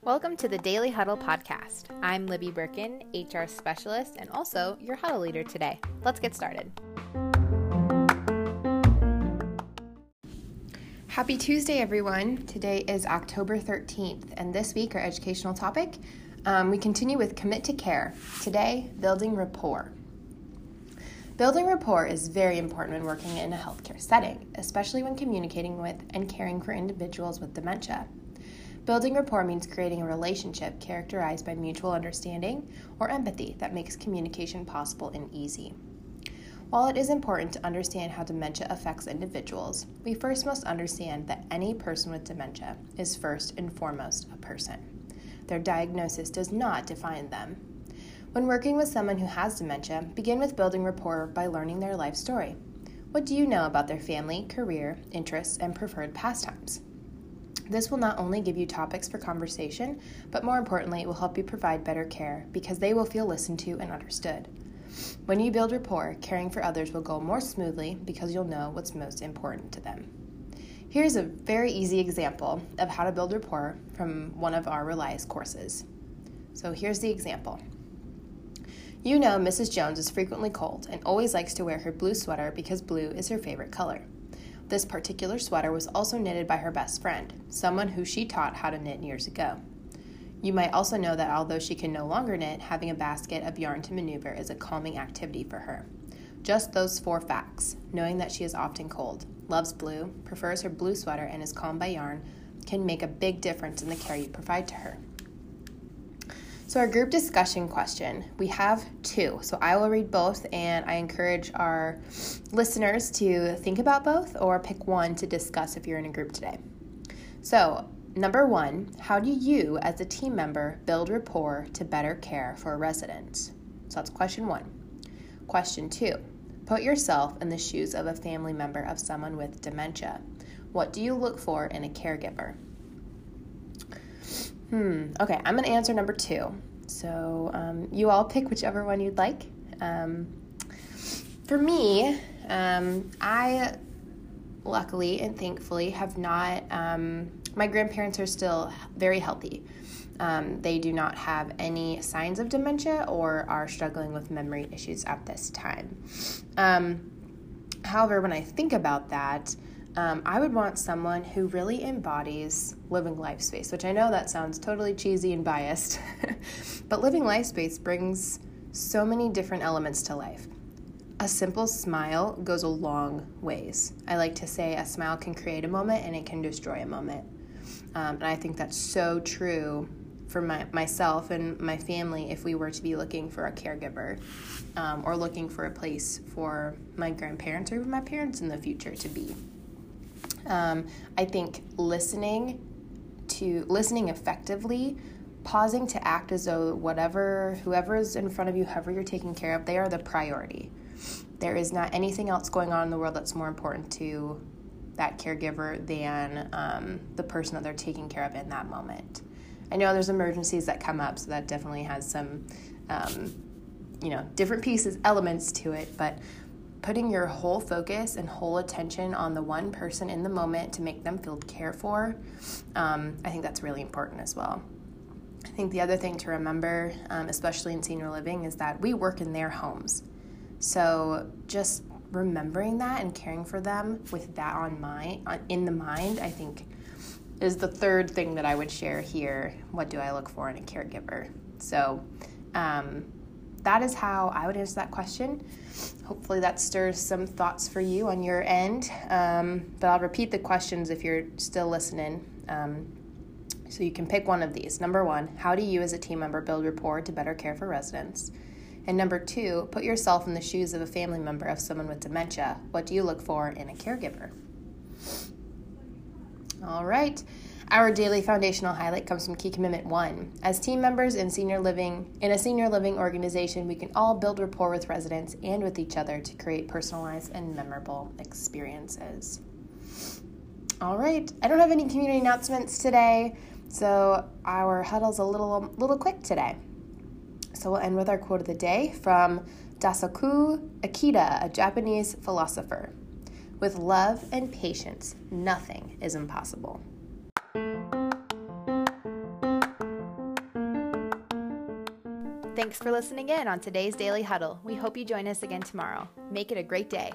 Welcome to the Daily Huddle podcast. I'm Libby Birkin, HR specialist, and also your huddle leader today. Let's get started. Happy Tuesday, everyone. Today is October 13th, and this week, our educational topic um, we continue with Commit to Care. Today, building rapport. Building rapport is very important when working in a healthcare setting, especially when communicating with and caring for individuals with dementia. Building rapport means creating a relationship characterized by mutual understanding or empathy that makes communication possible and easy. While it is important to understand how dementia affects individuals, we first must understand that any person with dementia is first and foremost a person. Their diagnosis does not define them. When working with someone who has dementia, begin with building rapport by learning their life story. What do you know about their family, career, interests, and preferred pastimes? This will not only give you topics for conversation, but more importantly, it will help you provide better care because they will feel listened to and understood. When you build rapport, caring for others will go more smoothly because you'll know what's most important to them. Here's a very easy example of how to build rapport from one of our Relias courses. So here's the example. You know Mrs. Jones is frequently cold and always likes to wear her blue sweater because blue is her favorite color. This particular sweater was also knitted by her best friend, someone who she taught how to knit years ago. You might also know that although she can no longer knit, having a basket of yarn to maneuver is a calming activity for her. Just those four facts, knowing that she is often cold, loves blue, prefers her blue sweater, and is calmed by yarn, can make a big difference in the care you provide to her. So, our group discussion question, we have two. So, I will read both, and I encourage our listeners to think about both or pick one to discuss if you're in a group today. So, number one, how do you, as a team member, build rapport to better care for residents? So, that's question one. Question two, put yourself in the shoes of a family member of someone with dementia. What do you look for in a caregiver? Hmm. Okay, I'm going to answer number two. So um, you all pick whichever one you'd like. Um, for me, um, I luckily and thankfully have not, um, my grandparents are still very healthy. Um, they do not have any signs of dementia or are struggling with memory issues at this time. Um, however, when I think about that, um, I would want someone who really embodies living life space, which I know that sounds totally cheesy and biased, but living life space brings so many different elements to life. A simple smile goes a long ways. I like to say a smile can create a moment and it can destroy a moment. Um, and I think that's so true for my, myself and my family if we were to be looking for a caregiver um, or looking for a place for my grandparents or my parents in the future to be. Um, I think listening to listening effectively, pausing to act as though whatever whoever is in front of you, whoever you're taking care of, they are the priority. There is not anything else going on in the world that's more important to that caregiver than um, the person that they're taking care of in that moment. I know there's emergencies that come up, so that definitely has some, um, you know, different pieces, elements to it, but putting your whole focus and whole attention on the one person in the moment to make them feel cared for, um, I think that's really important as well. I think the other thing to remember, um, especially in senior living, is that we work in their homes. So just remembering that and caring for them with that on mind, in the mind, I think is the third thing that I would share here. What do I look for in a caregiver? So um, that is how I would answer that question. Hopefully, that stirs some thoughts for you on your end. Um, but I'll repeat the questions if you're still listening. Um, so you can pick one of these. Number one, how do you as a team member build rapport to better care for residents? And number two, put yourself in the shoes of a family member of someone with dementia. What do you look for in a caregiver? All right. Our daily foundational highlight comes from Key Commitment 1. As team members in senior living in a senior living organization, we can all build rapport with residents and with each other to create personalized and memorable experiences. All right. I don't have any community announcements today, so our huddle's a little little quick today. So we'll end with our quote of the day from Daisaku Ikeda, a Japanese philosopher. With love and patience, nothing is impossible. Thanks for listening in on today's Daily Huddle. We hope you join us again tomorrow. Make it a great day.